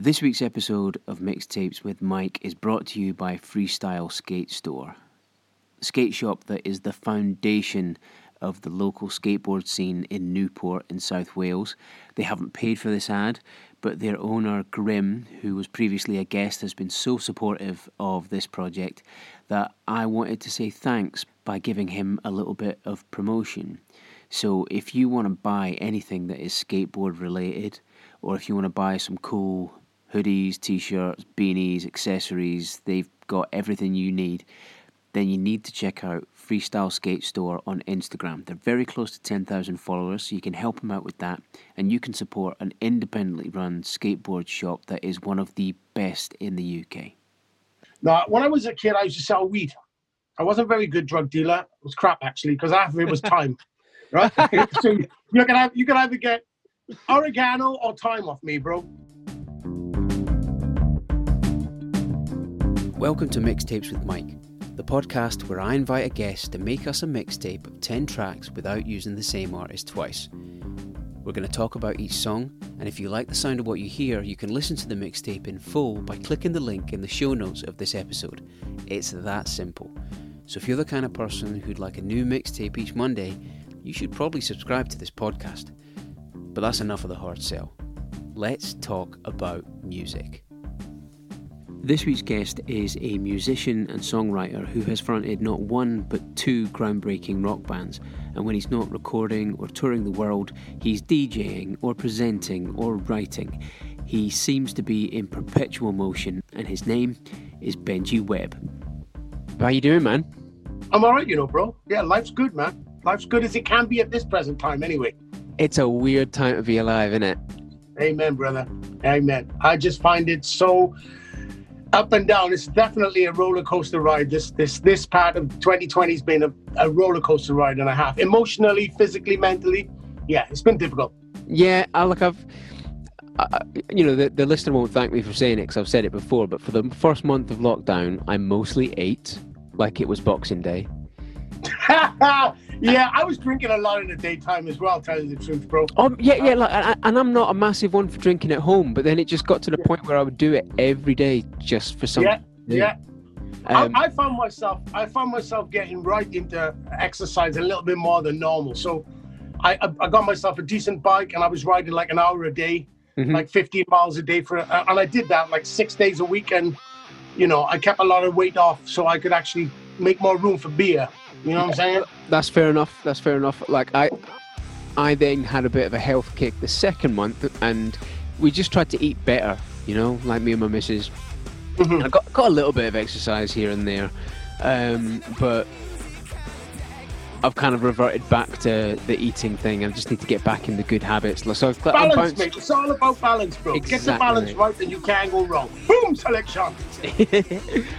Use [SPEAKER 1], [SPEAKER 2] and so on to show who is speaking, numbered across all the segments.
[SPEAKER 1] This week's episode of Mixtapes with Mike is brought to you by Freestyle Skate Store, skate shop that is the foundation of the local skateboard scene in Newport in South Wales. They haven't paid for this ad, but their owner, Grim, who was previously a guest, has been so supportive of this project that I wanted to say thanks by giving him a little bit of promotion. So if you want to buy anything that is skateboard related, or if you want to buy some cool hoodies, t shirts, beanies, accessories, they've got everything you need, then you need to check out Freestyle Skate Store on Instagram. They're very close to 10,000 followers, so you can help them out with that, and you can support an independently run skateboard shop that is one of the best in the UK.
[SPEAKER 2] Now, when I was a kid, I used to sell weed. I wasn't a very good drug dealer. It was crap actually, because half of it was thyme. right? so you can have you can either get oregano or thyme off me, bro.
[SPEAKER 1] Welcome to Mixtapes with Mike, the podcast where I invite a guest to make us a mixtape of 10 tracks without using the same artist twice. We're going to talk about each song, and if you like the sound of what you hear, you can listen to the mixtape in full by clicking the link in the show notes of this episode. It's that simple. So if you're the kind of person who'd like a new mixtape each Monday, you should probably subscribe to this podcast. But that's enough of the hard sell. Let's talk about music. This week's guest is a musician and songwriter who has fronted not one but two groundbreaking rock bands. And when he's not recording or touring the world, he's DJing or presenting or writing. He seems to be in perpetual motion, and his name is Benji Webb. How you doing, man?
[SPEAKER 2] I'm all right, you know, bro. Yeah, life's good, man. Life's good as it can be at this present time, anyway.
[SPEAKER 1] It's a weird time to be alive, isn't it?
[SPEAKER 2] Amen, brother. Amen. I just find it so up and down. It's definitely a roller coaster ride. This this this part of 2020 has been a, a roller coaster ride and a half. Emotionally, physically, mentally. Yeah, it's been difficult.
[SPEAKER 1] Yeah, I look, I've, I, you know, the, the listener won't thank me for saying it because I've said it before, but for the first month of lockdown, I mostly ate like it was Boxing Day.
[SPEAKER 2] yeah, I was drinking a lot in the daytime as well. Tell you the truth, bro.
[SPEAKER 1] Um, yeah, yeah, like, and I'm not a massive one for drinking at home, but then it just got to the point where I would do it every day just for something.
[SPEAKER 2] Yeah, yeah. Um, I, I, found myself, I found myself getting right into exercise a little bit more than normal. So, I, I got myself a decent bike, and I was riding like an hour a day, mm-hmm. like 15 miles a day for, and I did that like six days a week, and you know, I kept a lot of weight off so I could actually make more room for beer. You know what I'm saying?
[SPEAKER 1] That's fair enough. That's fair enough. Like I, I then had a bit of a health kick the second month, and we just tried to eat better. You know, like me and my missus. Mm-hmm. I got got a little bit of exercise here and there, um, but I've kind of reverted back to the eating thing. I just need to get back in the good habits.
[SPEAKER 2] So balance, mate. It's all about balance, bro. Exactly. Get the balance right, and you can't go wrong. Boom, selection.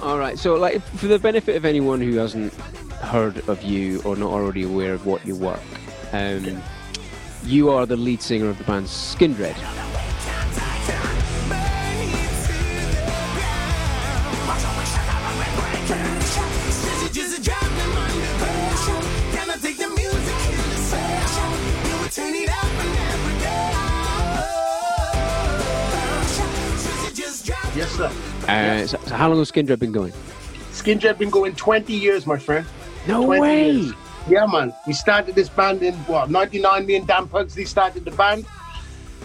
[SPEAKER 1] all right. So, like, for the benefit of anyone who hasn't heard of you or not already aware of what you work, um, you are the lead singer of the band Skindred.
[SPEAKER 2] Yes, sir. Uh,
[SPEAKER 1] yes. So, so, how long has Skindred been going?
[SPEAKER 2] Skindred been going 20 years, my friend.
[SPEAKER 1] No way. Years.
[SPEAKER 2] Yeah, man. We started this band in what 99. Me and Dan Pugsley started the band,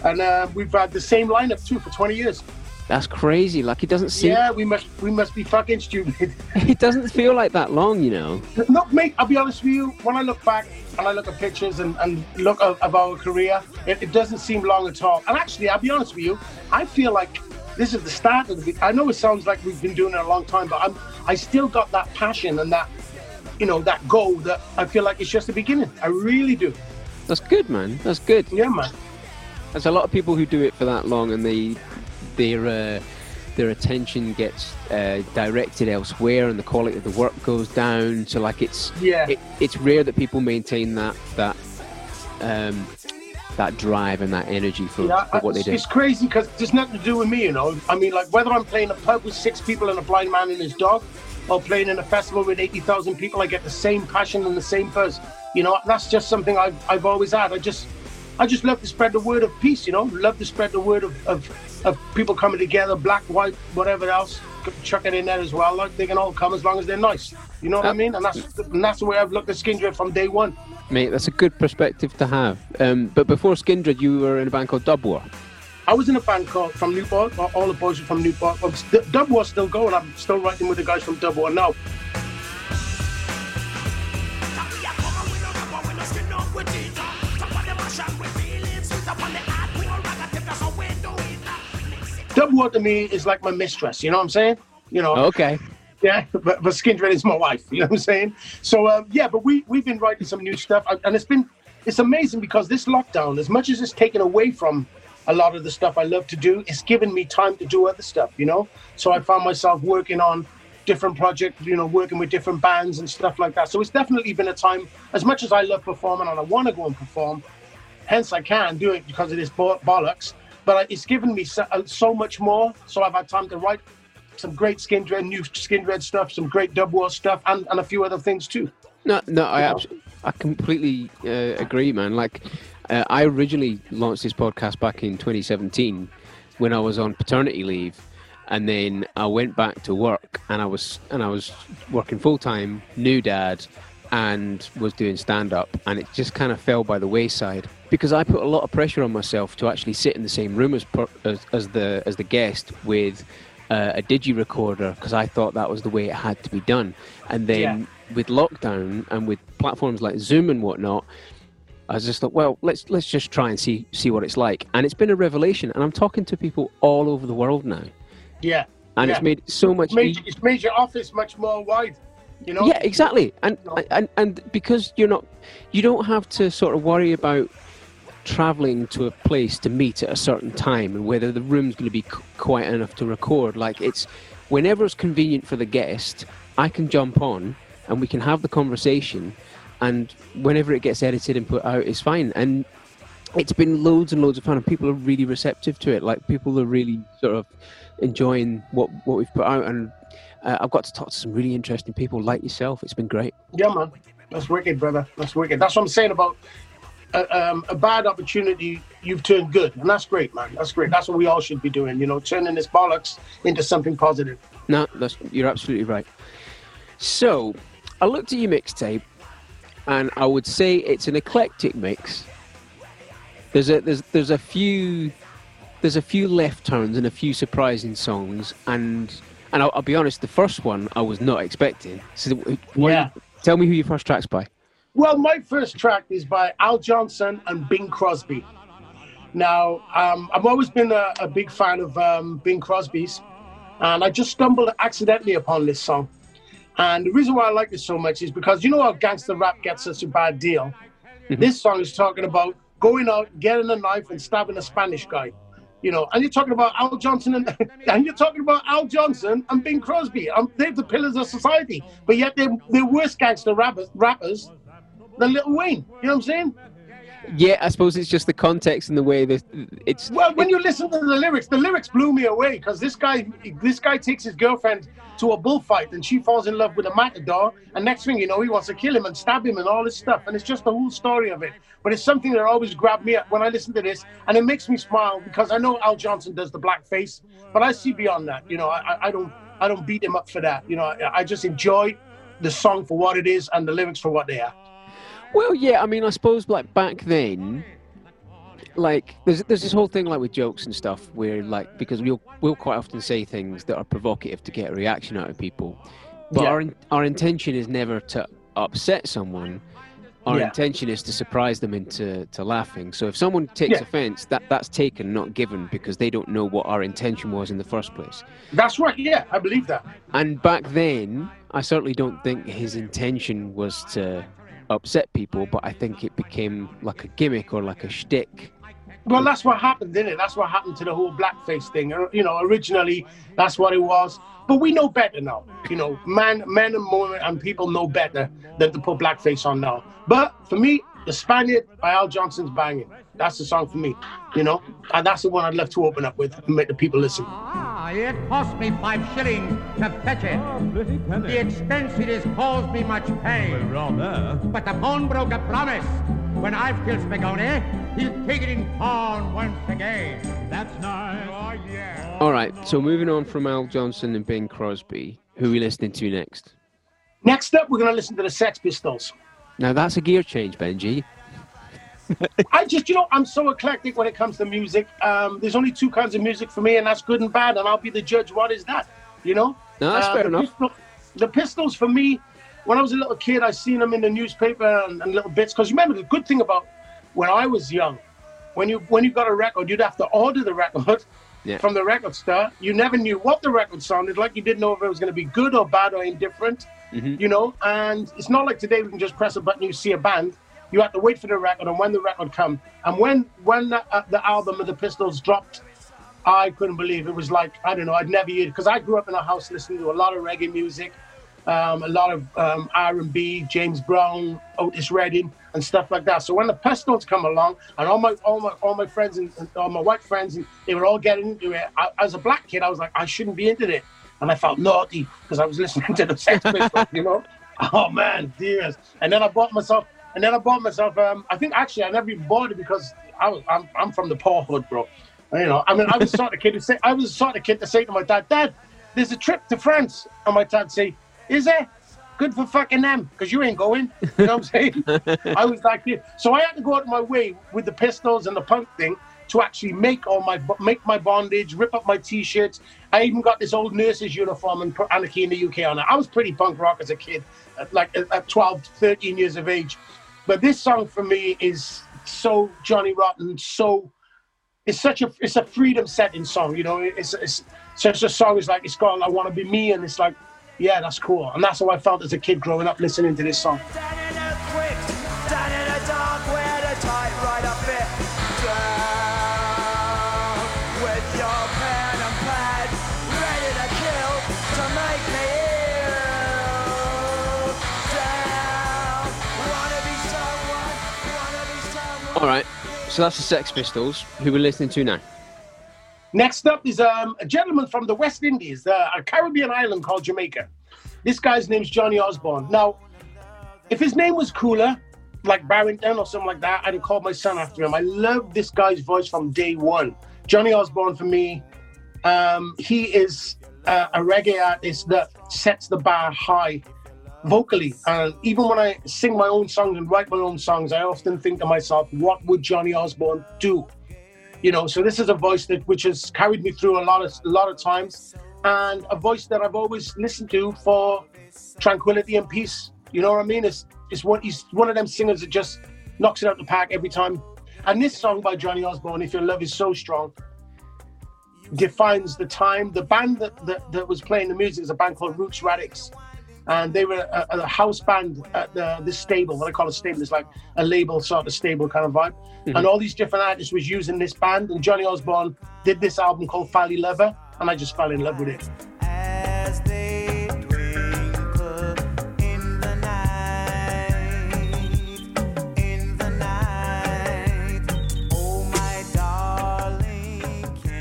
[SPEAKER 2] and uh, we've had the same lineup too for 20 years.
[SPEAKER 1] That's crazy. Like it doesn't seem.
[SPEAKER 2] Yeah, we must we must be fucking stupid.
[SPEAKER 1] it doesn't feel like that long, you know.
[SPEAKER 2] No, mate. I'll be honest with you. When I look back and I look at pictures and, and look of, of our career, it, it, doesn't seem long at all. And actually, I'll be honest with you. I feel like this is the start of the. I know it sounds like we've been doing it a long time, but I'm I still got that passion and that you know, that goal that I feel like it's just the beginning. I really do.
[SPEAKER 1] That's good, man. That's good.
[SPEAKER 2] Yeah, man.
[SPEAKER 1] There's a lot of people who do it for that long and they, their, uh, their attention gets uh, directed elsewhere and the quality of the work goes down. So like it's,
[SPEAKER 2] yeah,
[SPEAKER 1] it, it's rare that people maintain that, that, um, that drive and that energy for, yeah, for what they do.
[SPEAKER 2] It's crazy because there's nothing to do with me, you know. I mean, like whether I'm playing a pub with six people and a blind man and his dog, or playing in a festival with 80,000 people, I get the same passion and the same buzz. You know, that's just something I've, I've always had. I just, I just love to spread the word of peace, you know, love to spread the word of, of, of people coming together, black, white, whatever else, chuck it in there as well. Like they can all come as long as they're nice. You know what I mean? And that's and that's the way I've looked at Skindred from day one.
[SPEAKER 1] Mate, that's a good perspective to have. Um, but before Skindred, you were in a band called Dub War.
[SPEAKER 2] I was in a band called from Newport. All the boys are from Newport. Dub War's still going. I'm still writing with the guys from Dub War now. Dub War to me is like my mistress. You know what I'm saying? You know.
[SPEAKER 1] Okay.
[SPEAKER 2] Yeah, but, but Skindred is my wife. You know what I'm saying? So um, yeah, but we we've been writing some new stuff, and it's been it's amazing because this lockdown, as much as it's taken away from a lot of the stuff I love to do, it's given me time to do other stuff. You know, so I found myself working on different projects, you know, working with different bands and stuff like that. So it's definitely been a time. As much as I love performing and I want to go and perform, hence I can do it because it is bollocks. But it's given me so, uh, so much more. So I've had time to write some great Skindred, new Skindred stuff, some great Dub War stuff, and, and a few other things too.
[SPEAKER 1] No, no, I abs- I completely uh, agree, man. Like, uh, I originally launched this podcast back in 2017 when I was on paternity leave, and then I went back to work, and I was and I was working full time, new dad, and was doing stand up, and it just kind of fell by the wayside because I put a lot of pressure on myself to actually sit in the same room as as, as the as the guest with uh, a digi recorder because I thought that was the way it had to be done. And then yeah. with lockdown and with platforms like Zoom and whatnot, I was just thought, well, let's let's just try and see see what it's like. And it's been a revelation. And I'm talking to people all over the world now.
[SPEAKER 2] Yeah.
[SPEAKER 1] And
[SPEAKER 2] yeah.
[SPEAKER 1] it's made so much.
[SPEAKER 2] It's made, it's made your office much more wide. You know?
[SPEAKER 1] Yeah, exactly. And, and and because you're not, you don't have to sort of worry about traveling to a place to meet at a certain time and whether the room's going to be quiet enough to record. Like it's whenever it's convenient for the guest, I can jump on and we can have the conversation. And whenever it gets edited and put out, it's fine. And it's been loads and loads of fun, and people are really receptive to it. Like people are really sort of enjoying what what we've put out, and uh, I've got to talk to some really interesting people like yourself. It's been great.
[SPEAKER 2] Yeah, man, that's wicked, brother. That's wicked. That's what I'm saying about a, um, a, bad opportunity, you've turned good, and that's great, man. That's great. That's what we all should be doing. You know, turning this bollocks into something positive.
[SPEAKER 1] No, that's you're absolutely right. So, I looked at your mixtape, and I would say it's an eclectic mix. There's a there's there's a few there's a few left turns and a few surprising songs, and and I'll, I'll be honest, the first one I was not expecting. So, yeah. tell me who your first track's by.
[SPEAKER 2] Well, my first track is by Al Jolson and Bing Crosby. Now, um, I've always been a, a big fan of um, Bing Crosby's, and I just stumbled accidentally upon this song. And the reason why I like this so much is because you know how gangster rap gets such a bad deal. Mm-hmm. This song is talking about going out, getting a knife, and stabbing a Spanish guy. You know, and you're talking about Al Jolson and, and you're talking about Al Jolson and Bing Crosby. Um, they're the pillars of society, but yet they're, they're worse gangster rappers, rappers than Lil Wayne. You know what I'm saying?
[SPEAKER 1] Yeah, I suppose it's just the context and the way that it's.
[SPEAKER 2] Well, when you listen to the lyrics, the lyrics blew me away because this guy, this guy takes his girlfriend to a bullfight and she falls in love with a matador, and next thing you know, he wants to kill him and stab him and all this stuff, and it's just the whole story of it. But it's something that always grabbed me up when I listen to this, and it makes me smile because I know Al Jolson does the black face, but I see beyond that. You know, I, I don't, I don't beat him up for that. You know, I, I just enjoy the song for what it is and the lyrics for what they are.
[SPEAKER 1] Well, yeah, I mean, I suppose like back then, like there's there's this whole thing like with jokes and stuff where like because we'll we'll quite often say things that are provocative to get a reaction out of people, but yeah. our our intention is never to upset someone. Our yeah. intention is to surprise them into to laughing. So if someone takes yeah. offence, that that's taken, not given, because they don't know what our intention was in the first place.
[SPEAKER 2] That's right. Yeah, I believe that.
[SPEAKER 1] And back then, I certainly don't think his intention was to upset people, but I think it became like a gimmick or like a shtick.
[SPEAKER 2] Well, that's what happened, didn't it? That's what happened to the whole blackface thing. You know, originally that's what it was, but we know better now. You know, man, men and women and people know better than to put blackface on now. But for me, the Spaniard by Al Jolson's banging. That's the song for me, you know, and that's the one I'd love to open up with and make the people listen.
[SPEAKER 3] Ah, it cost me five shillings to fetch it. Oh, the expense it has caused me much pain. Well, rather. But the pawnbroker promised When I've killed Spigoni, he'll take it in pawn once again. That's nice. Oh,
[SPEAKER 1] yeah. All right, so moving on from Al Jolson and Bing Crosby, who are we listening to next?
[SPEAKER 2] Next up, we're going to listen to the Sex Pistols.
[SPEAKER 1] Now, that's a gear change, Benji.
[SPEAKER 2] I just, you know, I'm so eclectic when it comes to music. Um, there's only two kinds of music for me, and that's good and bad, and I'll be the judge. What is that? You know?
[SPEAKER 1] No, that's uh, fair
[SPEAKER 2] the
[SPEAKER 1] enough.
[SPEAKER 2] Pistol, the Pistols, for me, when I was a little kid, I seen them in the newspaper and, and little bits. Because you remember, the good thing about when I was young, when you when you got a record, you'd have to order the record yeah. from the record store. You never knew what the record sounded like. You didn't know if it was going to be good or bad or indifferent. Mm-hmm. You know, and it's not like today we can just press a button, you see a band. You had to wait for the record, and when the record come, and when when the, uh, the album of the Pistols dropped, I couldn't believe it was like I don't know. I'd never heard because I grew up in a house listening to a lot of reggae music, um, a lot of um, R&B, James Brown, Otis Redding, and stuff like that. So when the Pistols come along, and all my all my all my friends and, and all my white friends, and they were all getting into it. I, as a black kid, I was like, I shouldn't be into it, and I felt naughty because I was listening to the Sex Pistols, you know. Oh man, dears. And then I bought myself and then I bought myself. Um, I think actually I never even bought it because I was I'm, I'm from the poor hood, bro. You know, I mean, I was sort of kid to say I was sort of kid to say to my dad, Dad, there's a trip to France, and my dad say, Is there? Good for fucking them, because you ain't going. You know what I'm saying? I was like, so I had to go out of my way with the pistols and the punk thing to actually make all my make my bondage, rip up my t-shirts. I even got this old nurse's uniform and put Anarchy in the UK on it. I was pretty punk rock as a kid, like at 12, 13 years of age. But this song for me is so Johnny Rotten, so it's such a it's a freedom setting song, you know. It's it's such a song. It's like it's called "I Want to Be Me," and it's like, yeah, that's cool. And that's how I felt as a kid growing up listening to this song.
[SPEAKER 1] All right. So that's the Sex Pistols, who we're listening to now.
[SPEAKER 2] Next up is um, a gentleman from the West Indies, uh, a Caribbean island called Jamaica. This guy's name's Johnny Osbourne. Now, if his name was cooler, like Barrington or something like that, I'd have called my son after him. I love this guy's voice from day one. Johnny Osbourne, for me, um, he is uh, a reggae artist that sets the bar high vocally. And uh, even when I sing my own songs and write my own songs, I often think to myself, what would Johnny Osbourne do? You know, so this is a voice that which has carried me through a lot of a lot of times, and a voice that I've always listened to for tranquility and peace. You know what I mean? It's it's what he's one of them singers that just knocks it out the park every time. And this song by Johnny Osbourne, If Your Love Is So Strong, defines the time. The band that, that, that was playing the music is a band called Roots Radics and they were a, a house band at the, the stable. What I call a stable is like a label sort of stable kind of vibe. Mm-hmm. And all these different artists was using this band, and Johnny Osbourne did this album called Fally Lover, and I just fell in love with it.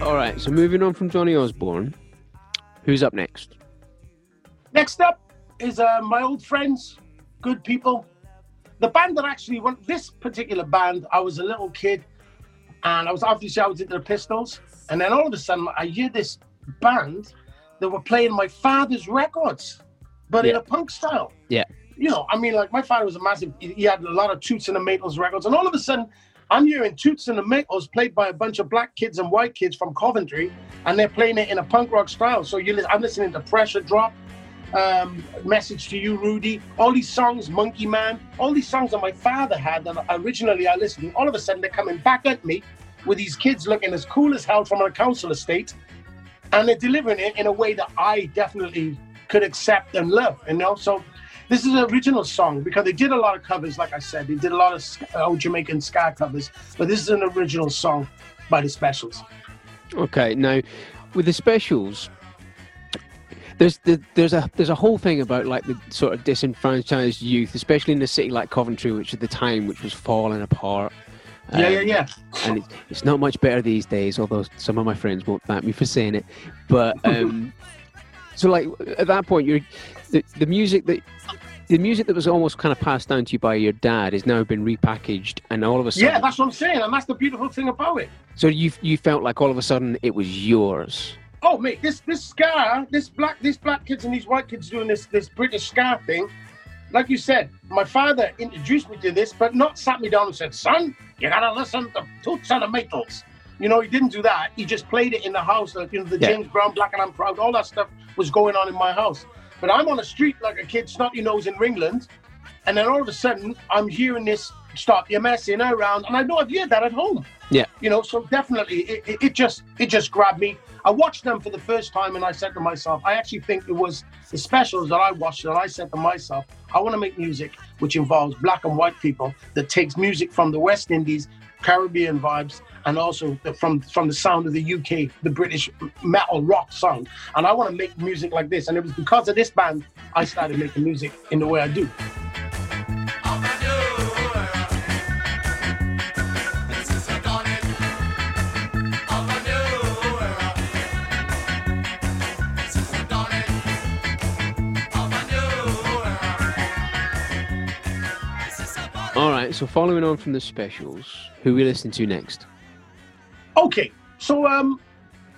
[SPEAKER 1] All right, so moving on from Johnny Osbourne, who's up next?
[SPEAKER 2] Next up, is uh, my old friends, good people. The band that actually went, this particular band, I was a little kid and I was obviously I was into the Pistols. And then all of a sudden I hear this band that were playing my father's records, but yeah. in a punk style.
[SPEAKER 1] Yeah.
[SPEAKER 2] You know, I mean, like my father was a massive, he had a lot of Toots and the Maytals records. And all of a sudden, I'm hearing Toots and the Maytals played by a bunch of black kids and white kids from Coventry, and they're playing it in a punk rock style. So you, I'm listening to Pressure Drop, um, Message to You, Rudy, all these songs, Monkey Man, all these songs that my father had that originally I listened. All of a sudden, they're coming back at me with these kids looking as cool as hell from a council estate, and they're delivering it in a way that I definitely could accept and love. You know, so this is an original song because they did a lot of covers. Like I said, they did a lot of old Jamaican ska covers, but this is an original song by the Specials.
[SPEAKER 1] Okay, now with the Specials there's there's a there's a whole thing about like the sort of disenfranchised youth, especially in a city like Coventry, which at the time which was falling apart.
[SPEAKER 2] Um, yeah, yeah, yeah.
[SPEAKER 1] And it's, it's not much better these days, although some of my friends won't thank me for saying it. But um, so like at that point, you're the, the music that the music that was almost kind of passed down to you by your dad has now been repackaged, and all of a sudden,
[SPEAKER 2] yeah, that's what I'm saying, and that's the beautiful thing about it.
[SPEAKER 1] So you you felt like all of a sudden it was yours.
[SPEAKER 2] Oh mate, this this ska, this black these black kids and these white kids doing this this British ska thing. Like you said, my father introduced me to this, but not sat me down and said, "Son, you gotta listen to Toots and the Maytals." You know, he didn't do that. He just played it in the house. Like, you know, the yeah. James Brown, Black and I'm Proud, all that stuff was going on in my house. But I'm on the street like a kid, snotty nose in Ringland, and then all of a sudden I'm hearing this stop you're messing around and i know i've heard that at home
[SPEAKER 1] yeah
[SPEAKER 2] you know so definitely it, it, it, just it just grabbed me i watched them for the first time and i said to myself i actually think it was the specials that i watched that i said to myself i want to make music which involves black and white people that takes music from the west indies caribbean vibes and also from from the sound of the uk the british metal rock sound. And i want to make music like this. And it was because of this band i started making music in the way i do
[SPEAKER 1] right. So following on from the specials, who we listening to next?
[SPEAKER 2] Okay. So um,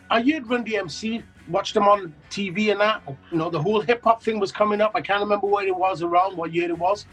[SPEAKER 2] I heard Run DMC, watched them on TV and that. You know, the whole hip hop thing was coming up. I can't remember where it was around, what year it was.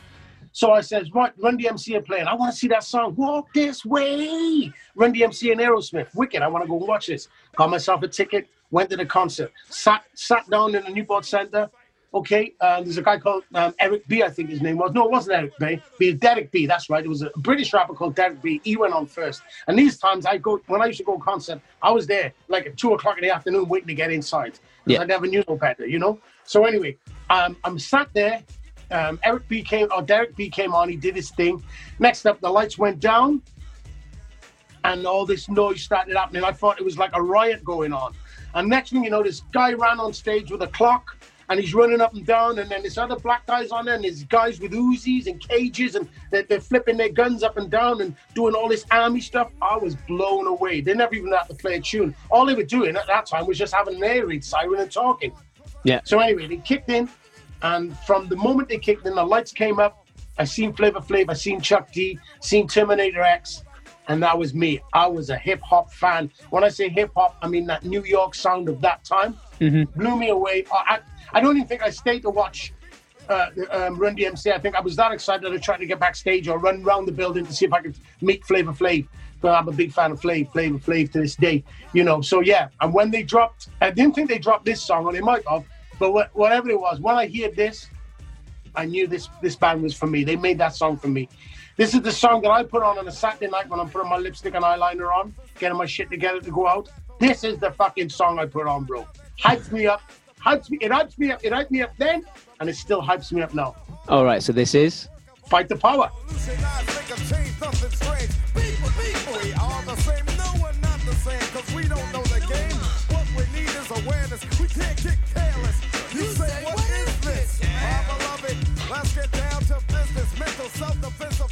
[SPEAKER 2] So I says, right, Run DMC are playing. I want to see that song. Walk this way. Run DMC and Aerosmith. Wicked. I want to go watch this. Got myself a ticket. Went to the concert. Sat sat down in the Newport Center. Okay, uh, there's a guy called um, Eric B. I think his name was. No, it wasn't Eric B. B. Derek B. That's right. It was a British rapper called Derek B. He went on first. And these times, I go when I used to go concert, I was there like at two o'clock in the afternoon waiting to get inside yeah. I never knew no better, you know. So anyway, um, I'm sat there. Um, Eric B. came, or Derek B. came on. He did his thing. Next up, the lights went down, and all this noise started happening. I thought it was like a riot going on. And next thing you know, this guy ran on stage with a clock and he's running up and down, and then there's other black guys on there, and there's guys with Uzis and cages, and they're, they're, flipping their guns up and down and doing all this army stuff. I was blown away. They never even had to play a tune. All they were doing at that time was just having an air raid siren and talking.
[SPEAKER 1] Yeah.
[SPEAKER 2] So anyway, they kicked in, and from the moment they kicked in, the lights came up. I seen Flavor Flav, I seen Chuck D, seen Terminator X, and that was me. I was a hip hop fan. When I say hip hop, I mean that New York sound of that time. Mm-hmm. Blew me away. I, I don't even think I stayed to watch uh, um, Run DMC. I think I was that excited I tried to get backstage or run around the building to see if I could meet Flavor Flav. But I'm a big fan of Flav, Flavor Flav to this day, you know. So yeah, and when they dropped, I didn't think they dropped this song, or they might have, but wh- whatever it was, when I hear this, I knew this this band was for me. They made that song for me. This is the song that I put on on a Saturday night when I'm putting my lipstick and eyeliner on, getting my shit together to go out. This is the fucking song I put on, bro. Hypes me up, hypes me. It hypes me up. It hyped me up then, and it still hypes me up now.
[SPEAKER 1] All right. So this is
[SPEAKER 2] fight the power.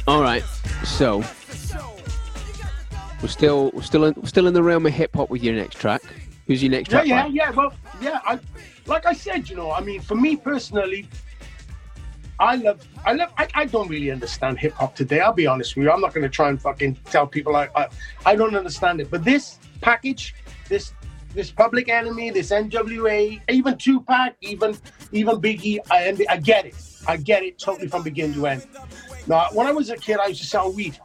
[SPEAKER 1] All right. So we're still we're still in, we're still in the realm of hip hop with your next track. Who's your next
[SPEAKER 2] track?
[SPEAKER 1] Yeah,
[SPEAKER 2] yeah, yeah. Well, yeah. I like I said, you know, I mean, for me personally, I love, I love, I, I don't really understand hip hop today. I'll be honest with you. I'm not going to try and fucking tell people I, I, I don't understand it. But this package, this, this Public Enemy, this NWA, even Tupac, even, even Biggie, I, I get it. I get it totally from beginning to end. Now, when I was a kid, I used to sell weed.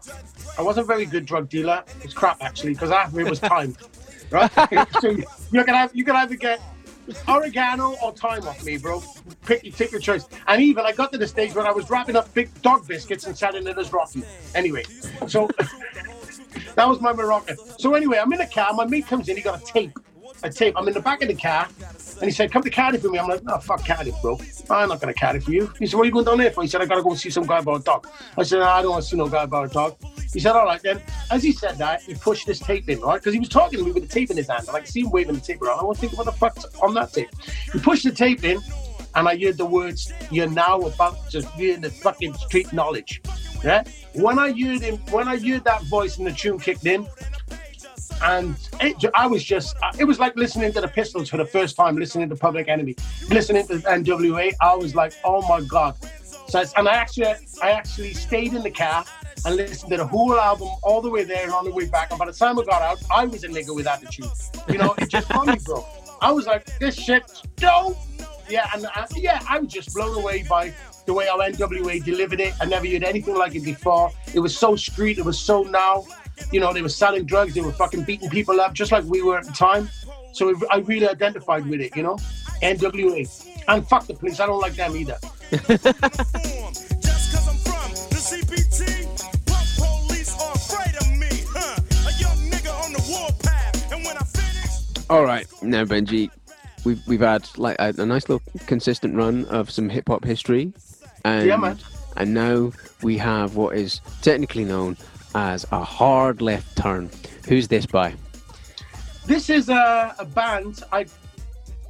[SPEAKER 2] I wasn't a very good drug dealer. It's crap actually, because after it was thyme, right? so you can have, you can either get oregano or thyme off me, bro. Pick, take your choice. And even I got to the stage where I was wrapping up big dog biscuits and selling it as Rocky. Anyway, so that was my Moroccan. So anyway, I'm in a car. My mate comes in. He got a tape. A tape. I'm in the back of the car, and he said, "Come to Cardiff with me." I'm like, "No, fuck Cardiff, bro. I'm not gonna Cardiff for you." He said, "What are you going down there for?" He said, "I gotta go see some guy about a dog." I said, no, "I don't want to see no guy about a dog." He said, all right, then. As he said that, he pushed this tape in, right? Because he was talking to me with the tape in his hand. And I could see him waving the tape around. I was thinking, what the fuck's on that tape? He pushed the tape in, and I heard the words, you're now about to be in the fucking street knowledge. Yeah? When I heard him, when I heard that voice and the tune kicked in, and it, I was just, it was like listening to the Pistols for the first time, listening to Public Enemy, listening to NWA. I was like, oh my God, So I, and I actually I actually stayed in the car and listened to the whole album all the way there and on the way back. And by the time I got out, I was a nigga with attitude. You know, it just funny, bro. I was like, this shit's dope. Yeah, and uh, yeah, I was just blown away by the way our NWA delivered it. I never heard anything like it before. It was so street. It was so now. You know, they were selling drugs. They were fucking beating people up, just like we were at the time. So it, I really identified with it. You know, NWA. And fuck the police. I don't like them either.
[SPEAKER 1] All right, now Benji, we've we've had like a, a nice little consistent run of some hip hop history, and
[SPEAKER 2] yeah, man.
[SPEAKER 1] and now we have what is technically known as a hard left turn. Who's this by?
[SPEAKER 2] This is a, a band. I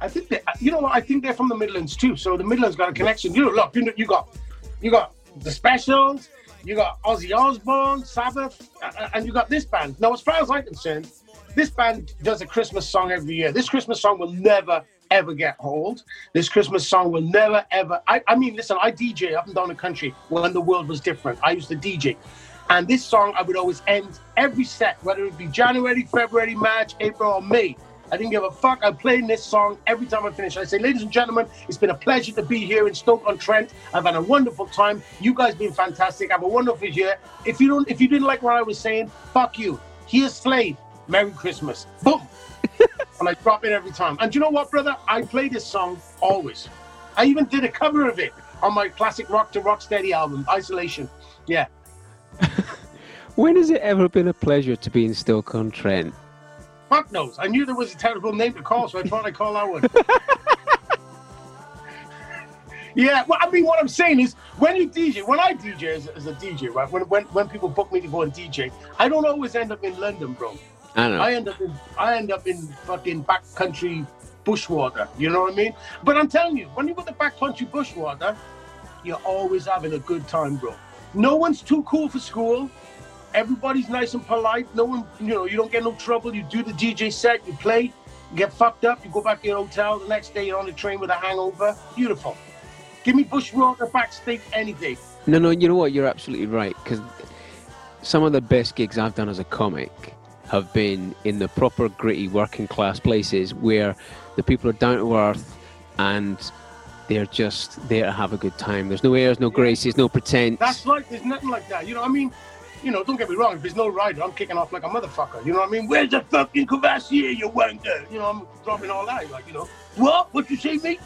[SPEAKER 2] I think they, you know? I think they're from the Midlands too. So the Midlands got a connection. You know, look, you, know, you got you got the Specials, you got Ozzy Osbourne, Sabbath, and you got this band. Now, as far as I'm concerned, this band does a Christmas song every year. This Christmas song will never ever get old. This Christmas song will never ever. I, I mean, listen, I DJ up and down the country when the world was different. I used to DJ. And this song, I would always end every set, whether it be January, February, March, April, or May. I didn't give a fuck. I'm playing this song every time I finish. I say, ladies and gentlemen, it's been a pleasure to be here in Stoke on Trent. I've had a wonderful time. You guys been fantastic. Have a wonderful year. If you don't, if you didn't like what I was saying, fuck you. Here's Slade. Merry Christmas. Boom. and I drop it every time. And you know what, brother? I play this song always. I even did a cover of it on my classic rock to rock steady album, Isolation. Yeah.
[SPEAKER 1] when has it ever been a pleasure to be in Stoke on Trent?
[SPEAKER 2] Fuck knows. I knew there was a terrible name to call, so I thought I'd call that one. yeah, well, I mean, what I'm saying is, when you DJ, when I DJ as, as a DJ, right? When, when when people book me to go and DJ, I don't always end up in London, bro.
[SPEAKER 1] I know. I
[SPEAKER 2] end up in I end up in fucking backcountry bushwater. You know what I mean? But I'm telling you, when you're go to backcountry bushwater, you're always having a good time, bro. No one's too cool for school. Everybody's nice and polite. No one, you know, you don't get no trouble. You do the DJ set, you play, you get fucked up, you go back to your hotel. The next day you're on the train with a hangover. Beautiful. Give me bushwater backstage any day.
[SPEAKER 1] No, no, you know what? You're absolutely right. Because some of the best gigs I've done as a comic have been in the proper gritty working class places where the people are down to earth and they're just there to have a good time. There's no airs, no graces, no pretense.
[SPEAKER 2] That's right. There's nothing like that. You know, I mean, you know, don't get me wrong. If there's no rider, I'm kicking off like a motherfucker. You know what I mean? Where's the fucking Courvoisier, you wanker? You know, I'm dropping all that. Like, you know, what? What you say, me?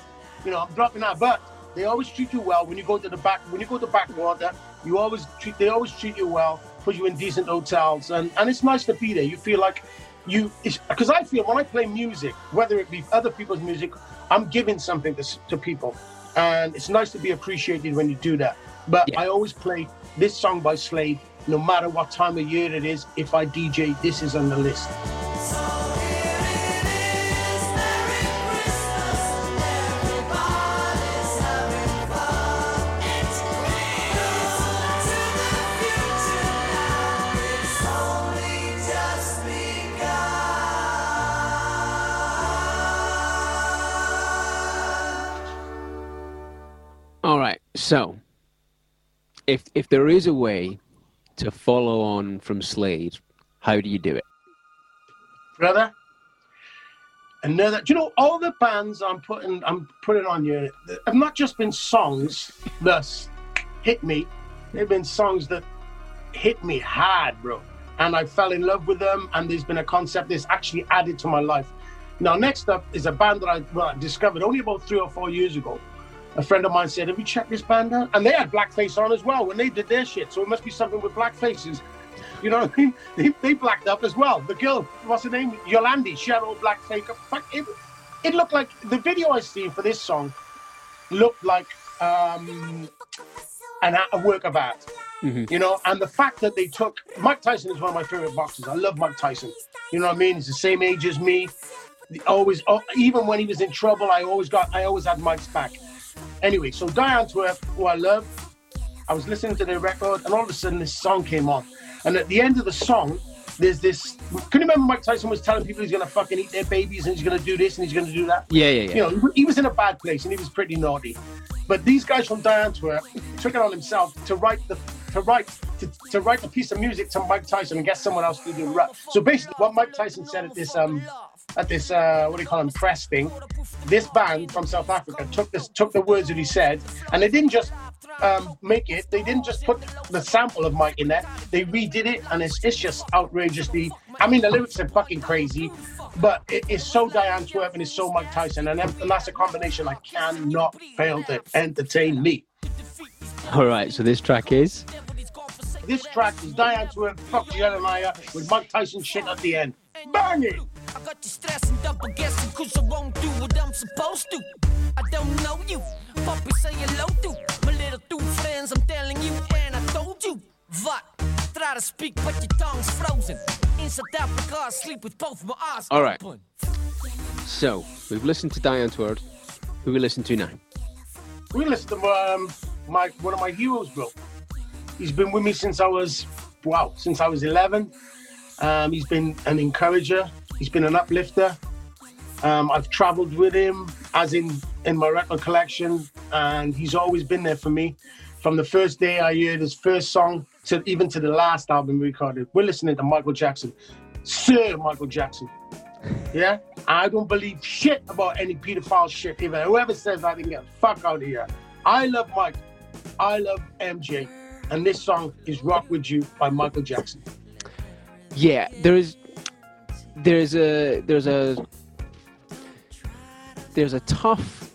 [SPEAKER 2] You know, I'm dropping that. But they always treat you well when you go to the back. When you go to backwater, you always treat. They always treat you well put you in decent hotels, and, and it's nice to be there. You feel like you, because I feel when I play music, whether it be other people's music, I'm giving something to, to people, and it's nice to be appreciated when you do that. But yeah. I always play this song by Slade, no matter what time of year it is. If I DJ, this is on the list.
[SPEAKER 1] So, if if there is a way to follow on from Slade, how do you do it,
[SPEAKER 2] brother? Another, do you know all the bands I'm putting I'm putting on here have not just been songs that hit me, they've been songs that hit me hard, bro. And I fell in love with them, and there's been a concept that's actually added to my life. Now, next up is a band that I well, discovered only about three or four years ago a friend of mine said, Have you checked this band out? And they had blackface on as well when they did their shit. So it must be something with black faces. You know what I mean? They, they blacked up as well. The girl, what's her name? Yolandi, she had all black fake up. It, it looked like the video I seen for this song looked like um, an, a work of art. Mm-hmm. You know, and the fact that they took Mike Tyson is one of my favorite boxers. I love Mike Tyson. You know what I mean? He's the same age as me. Always, oh, even when he was in trouble, I always got, I always had Mike's back. Anyway, so Die Antwoord, who I love, I was listening to their record, and all of a sudden this song came on. And at the end of the song, there's this. Can you remember Mike Tyson was telling people he's gonna fucking eat their babies and he's gonna do this and he's gonna do that?
[SPEAKER 1] Yeah, yeah, yeah.
[SPEAKER 2] You know, he was in a bad place and he was pretty naughty. But these guys from Die Antwoord took it on himself to write the to write to, to write a piece of music to Mike Tyson and get someone else to do rap. So basically, what Mike Tyson said at this um at this uh, what do you call them press thing, this band from South Africa took this took the words that he said, and they didn't just um, make it. They didn't just put the sample of Mike in there. They redid it, and it's it's just outrageously. I mean, the lyrics are fucking crazy, but it, it's so Die Antwoord and it's so Mike Tyson, and, and that's a combination I cannot fail to entertain me.
[SPEAKER 1] All right, so this track is.
[SPEAKER 2] This track is Die Antwoord, Fok Julle Naaiers with Mike Tyson shit at the end. Bang it! I got you stressing, double guessing, cause I won't do what I'm supposed to. I don't know you, puppy say hello to my little two friends, I'm telling you, and I told you. What? Try to speak, but your tongue's frozen. In South Africa, I sleep with both my eyes All right. Open. So, we've listened to Die Antwoord. Who we listen to now? We listen to um, my one of my heroes, bro. He's been with me since I was, wow, since I was 11. Um, he's been an encourager. He's been an uplifter. Um, I've traveled with him, as in in my record collection, and he's always been there for me. From the first day I heard his first song to even to the last album recorded, we're listening to Michael Jackson, Sir Michael Jackson. Yeah, I don't believe shit about any pedophile shit. Even whoever says I can get the fuck out of here. I love Mike. I love MJ, and this song is "Rock with You" by Michael Jackson. Yeah, there is there's a there's a there's a tough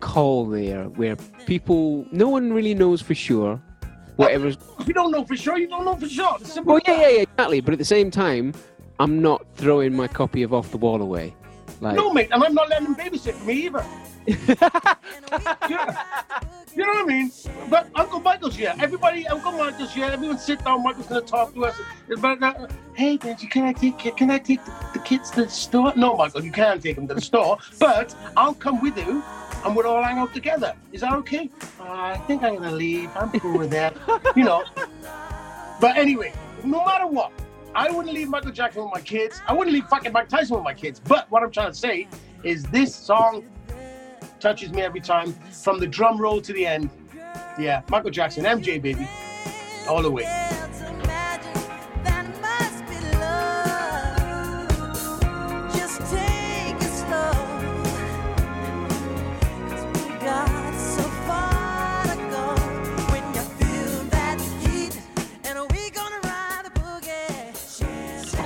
[SPEAKER 2] call there where people no one really knows for sure whatever. You don't know for sure you don't know for sure. Well yeah yeah yeah exactly. But at the same time i'm not throwing my copy of off the wall away like no mate and i'm not letting them babysit for me either yeah. You know what I mean? But Uncle Michael's here. Everybody, Uncle Michael's here. Everyone sit down. Michael's gonna talk to us. But uh, hey, Benji, can I take can I take the, the, kids to the store? No, Michael, you can't take them to the store. But I'll come with you, and we'll all hang out together. Is that okay? Uh, I think I'm gonna leave. I'm cool with that. you know. But anyway, no matter what, I wouldn't leave Michael Jackson with my kids. I wouldn't leave fucking Mike Tyson with my kids. But what I'm trying to say is this song touches me every time, from the drum roll to the end. Yeah, Michael Jackson, MJ, baby, all the way.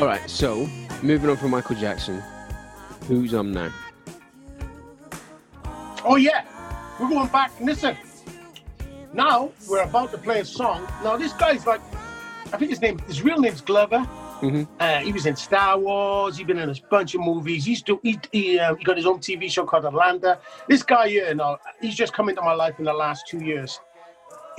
[SPEAKER 2] All right, so moving on from Michael Jackson, who's on now? Oh yeah, we're going back. Listen, now we're about to play a song. Now this guy's like, I think his name, his real name's Glover. Mm-hmm. Uh, he was in Star Wars. He's been in a bunch of movies. He's do, he, he, uh, he got his own TV show called Atlanta. This guy here, you know, he's just come into my life in the last two years.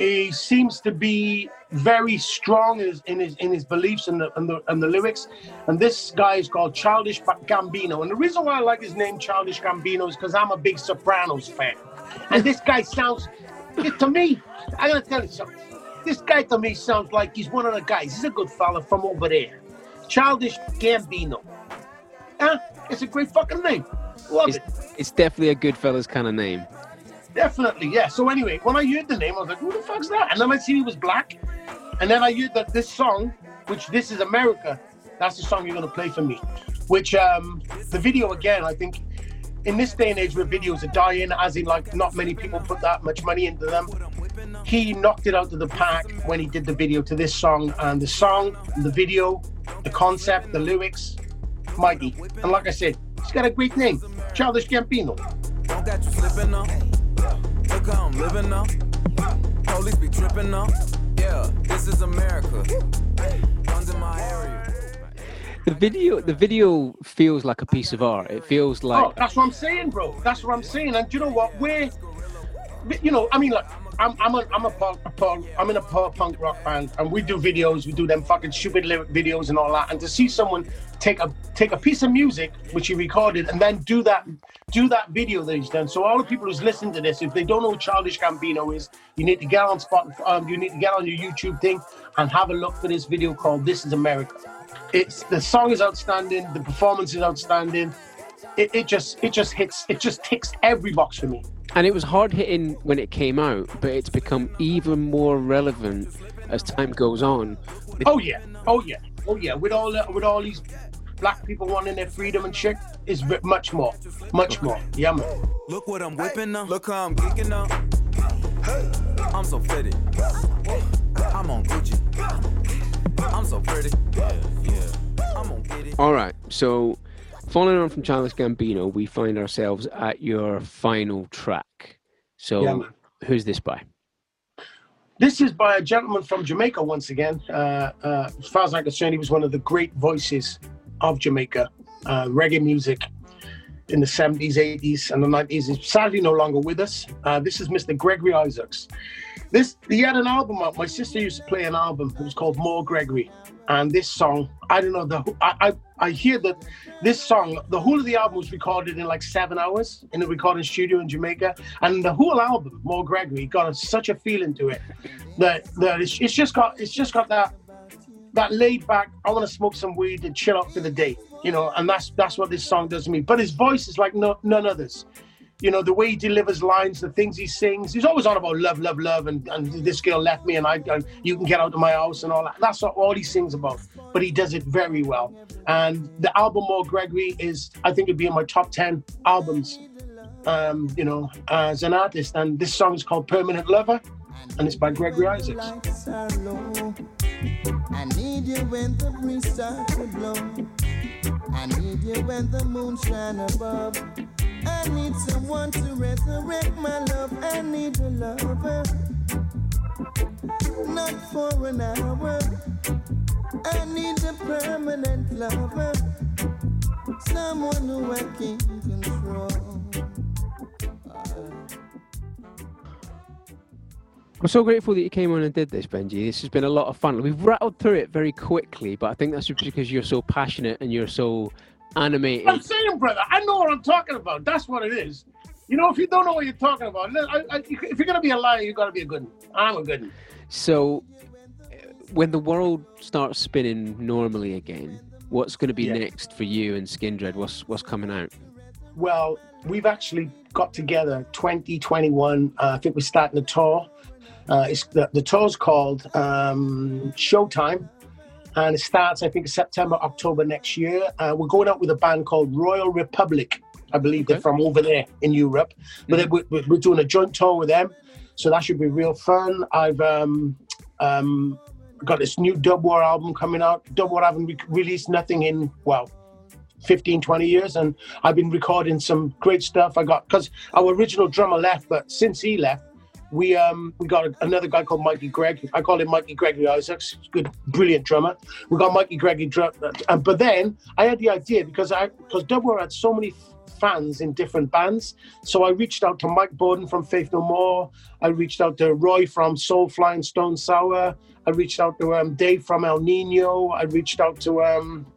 [SPEAKER 2] He seems to be very strong in his in his, in his beliefs and the, and the and the lyrics. And this guy is called Childish Gambino. And the reason why I like his name Childish Gambino is because I'm a big Sopranos fan. And this guy sounds to me. I gotta tell you something. This guy to me sounds like he's one of the guys. He's a good fella from over there. Childish Gambino. Huh? It's a great fucking name. Love
[SPEAKER 1] it's,
[SPEAKER 2] it.
[SPEAKER 1] It's definitely a good fella's kind of name.
[SPEAKER 2] Definitely, yeah. So anyway, when I heard the name, I was like, "Who the fuck's that?" And then I see he was black, and then I heard that this song, which this is America, that's the song you're gonna play for me. Which um, the video again, I think, in this day and age where videos are dying, as in like not many people put that much money into them, he knocked it out of the park when he did the video to this song. And the song, the video, the concept, the lyrics, mighty. And like I said, he's got a great name, Childish Gambino. Look how I'm living now. Police be tripping now. Yeah, this is America. Under my area. The video, the video feels like a piece of art. It feels like. Oh, that's what I'm saying, bro. That's what I'm saying. And you know what? We're, you know, I mean, like, I'm I'm a I'm a punk, a punk, I'm in a punk rock band, and we do videos. We do them fucking stupid lyric videos and all that. And to see someone take a take a piece of music which he recorded and then do that do that video that he's done. So all the people who's listening to this, if they don't know who Childish Gambino is, you need to get on spot. Um, you need to get on your YouTube thing and have a look for this video called "This Is America." It's the song is outstanding. The performance is outstanding. It, it just it just hits it just ticks every box for me.
[SPEAKER 1] And it was hard hitting when it came out, but it's become even more relevant as time goes on.
[SPEAKER 2] Oh yeah, oh yeah, oh yeah. With all the, with all these black people wanting their freedom and shit, is much more, much more. Yeah, man. Look what I'm whipping now. Look how I'm geeking now.
[SPEAKER 1] Hey, I'm so fitted. I'm on Gucci. I'm so pretty. Yeah, yeah. I'm on get it. All right, so following on from Charles Gambino, we find ourselves at your final track. So, yeah, who's this by?
[SPEAKER 2] This is by a gentleman from Jamaica once again. Uh, uh, as far as I'm concerned, he was one of the great voices of Jamaica, uh, reggae music in the 70s, 80s, and the 90s. He's sadly no longer with us. Uh, this is Mr. Gregory Isaacs. This he had an album out. My sister used to play an album. It was called More Gregory, and this song, I don't know. The I I, I hear that this song, the whole of the album was recorded in like seven hours in a recording studio in Jamaica, and the whole album, More Gregory, got a, such a feeling to it that that it's, it's just got it's just got that that laid back. I want to smoke some weed and chill out for the day, you know. And that's that's what this song does to me. But his voice is like no, none others. You know the way he delivers lines, the things he sings. He's always on about love, love, love, and, and this girl left me, and I and you can get out of my house and all that. That's all he sings about, but he does it very well. And the album More Gregory is, I think, it'd be in my top ten albums. Um, you know, as an artist, and this song is called Permanent Lover, and it's by Gregory Isaacs. I need you when the breeze starts to blow. I need you when the moon shines above. I need someone to resurrect my love. I need a lover, not for an hour. I need a permanent lover, someone who I can control. I'm so grateful that you came on and did this, Benji. This has been a lot of fun. We've rattled through it very quickly, but I think that's because you're so passionate and you're so animated. I'm saying, brother, I know what I'm talking about. That's what it is. You know, if you don't know what you're talking about, I, I, if you're gonna be a liar, you gotta be a good one. I'm a good one.
[SPEAKER 1] So, when the world starts spinning normally again, what's going to be yeah. next for you and Skindred? What's what's coming out?
[SPEAKER 2] Well, we've actually got together 2021. Uh, I think we're starting a tour uh, it's the, the tour's called um, Showtime, and it starts I think September October next year. Uh, we're going out with a band called Royal Republic. I believe okay. they're from over there in Europe, but mm-hmm. we're, we're, doing a joint tour with them, so that should be real fun. I've um, um, got this new Dub War album coming out. Dub War haven't re- released nothing in well 15 20 years and i've been recording some great stuff i got because our original drummer left but since he left we um we got another guy called Mikey Gregg. I call him Mikey Gregory Isaacs. Good, brilliant drummer. We got Mikey Gregory drum. Uh, but then I had the idea because I because Dub War had so many fans in different bands. So I reached out to Mike Bordin from Faith No More. I reached out to Roy from Soulfly and Stone Sour. I reached out to um, Dave from Ill Niño. I reached out to um,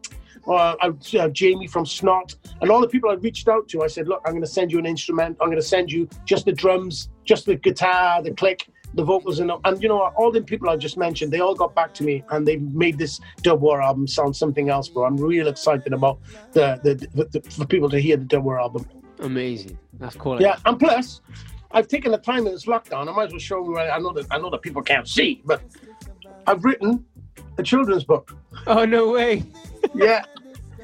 [SPEAKER 2] uh, uh, Jamie from Snot, and all the people I reached out to. I said, look, I'm going to send you an instrument. I'm going to send you just the drums, just the guitar, the click, the vocals, and and you know all the people I just mentioned. They all got back to me, and they made this Dub War album sound something else, bro. I'm real excited about the the, the, the for people to hear the Dub War album.
[SPEAKER 1] Amazing, that's cool.
[SPEAKER 2] Yeah, and plus. I've taken the time in this lockdown. I might as well show you. I know that I know that people can't see, but I've written a children's book.
[SPEAKER 1] Oh no way!
[SPEAKER 2] Yeah,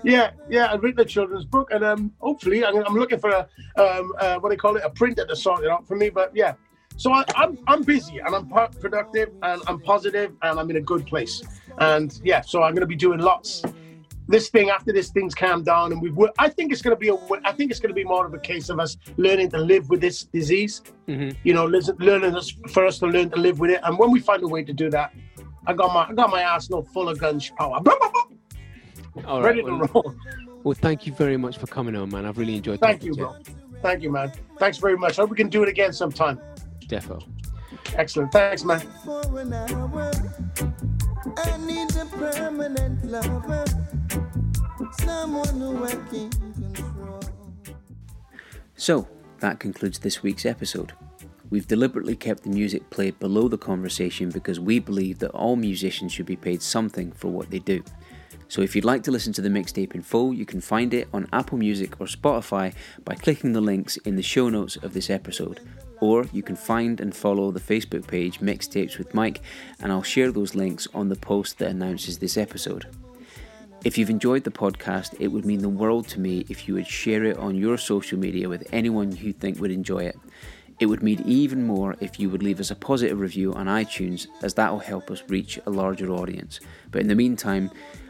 [SPEAKER 2] yeah, yeah. I've written a children's book, and um, hopefully, I'm, I'm looking for a um, uh, what do you call it, a printer to sort it out for me. But yeah, so I, am I'm, I'm busy and I'm productive and I'm positive and I'm in a good place. And yeah, so I'm going to be doing lots. This thing after this thing's calmed down, and we have I think it's going to be a. I think it's going to be more of a case of us learning to live with this disease. Mm-hmm. You know, learning us for us to learn to live with it. And when we find a way to do that, I got my I got my arsenal full of gun power. All Ready right, to well, roll.
[SPEAKER 1] Well, thank you very much for coming on, man. I've really enjoyed.
[SPEAKER 2] Thank you, bro. Thank you, man. Thanks very much. Hope we can do it again sometime.
[SPEAKER 1] Defo.
[SPEAKER 2] Excellent. Thanks, man.
[SPEAKER 1] So, that concludes this week's episode. We've deliberately kept the music played below the conversation because we believe that all musicians should be paid something for what they do.
[SPEAKER 4] So if you'd like to listen to the mixtape in full, you can find it on Apple Music or Spotify by clicking the links in the show notes of this episode. Or you can find and follow the Facebook page Mixtapes with Mike, and I'll share those links on the post that announces this episode. If you've enjoyed the podcast, it would mean the world to me if you would share it on your social media with anyone you think would enjoy it. It would mean even more if you would leave us a positive review on iTunes, as that will help us reach a larger audience. But in the meantime,